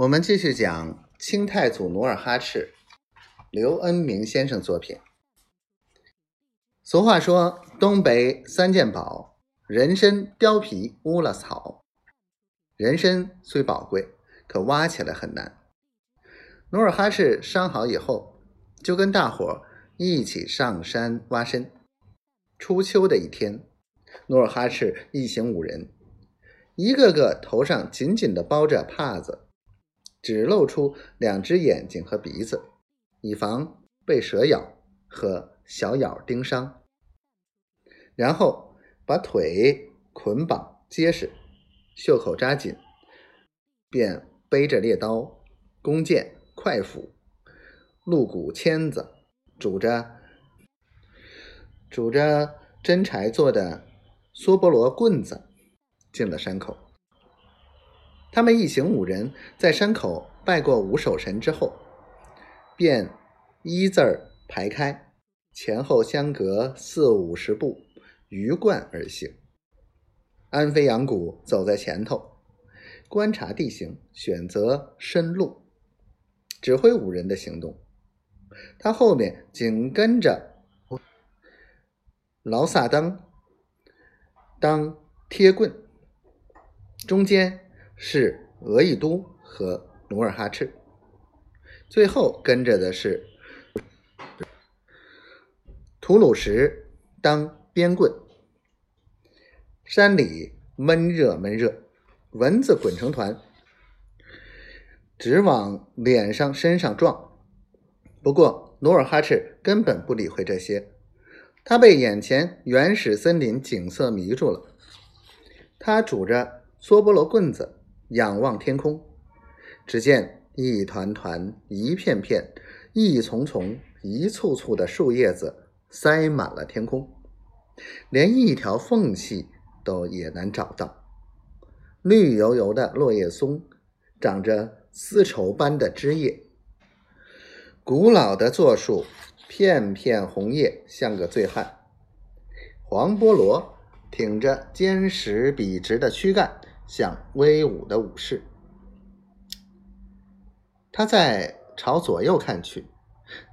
我们继续讲清太祖努尔哈赤，刘恩明先生作品。俗话说：“东北三件宝，人参、貂皮、乌拉草。”人参虽宝贵，可挖起来很难。努尔哈赤伤好以后，就跟大伙一起上山挖参。初秋的一天，努尔哈赤一行五人，一个个头上紧紧的包着帕子。只露出两只眼睛和鼻子，以防被蛇咬和小咬叮伤。然后把腿捆绑结实，袖口扎紧，便背着猎刀、弓箭、快斧、鹿骨签子，拄着拄着真柴做的梭波罗棍子，进了山口。他们一行五人在山口拜过五守神之后，便一字儿排开，前后相隔四五十步，鱼贯而行。安飞扬谷走在前头，观察地形，选择深路，指挥五人的行动。他后面紧跟着劳萨登当贴棍，中间。是额亦都和努尔哈赤，最后跟着的是吐鲁什当边棍。山里闷热闷热，蚊子滚成团，直往脸上身上撞。不过努尔哈赤根本不理会这些，他被眼前原始森林景色迷住了。他拄着梭波罗棍子。仰望天空，只见一团团、一片片、一丛丛、一簇簇的树叶子塞满了天空，连一条缝隙都也难找到。绿油油的落叶松长着丝绸般的枝叶，古老的座树片片红叶像个醉汉，黄菠萝挺着坚实笔直的躯干。像威武的武士，他在朝左右看去，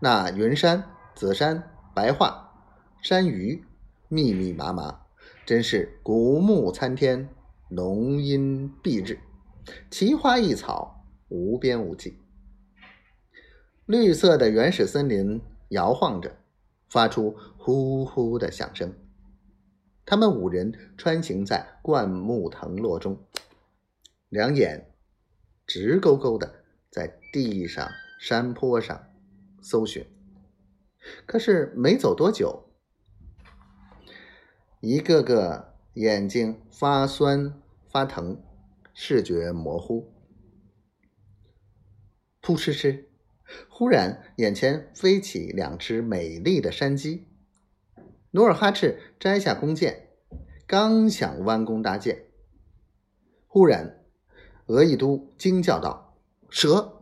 那云山、紫山、白桦、山芋密密麻麻，真是古木参天，浓荫蔽日，奇花异草无边无际。绿色的原始森林摇晃着，发出呼呼的响声。他们五人穿行在灌木藤萝中，两眼直勾勾的在地上、山坡上搜寻。可是没走多久，一个个眼睛发酸发疼，视觉模糊。扑哧哧，忽然眼前飞起两只美丽的山鸡。努尔哈赤摘下弓箭，刚想弯弓搭箭，忽然，额亦都惊叫道：“蛇！”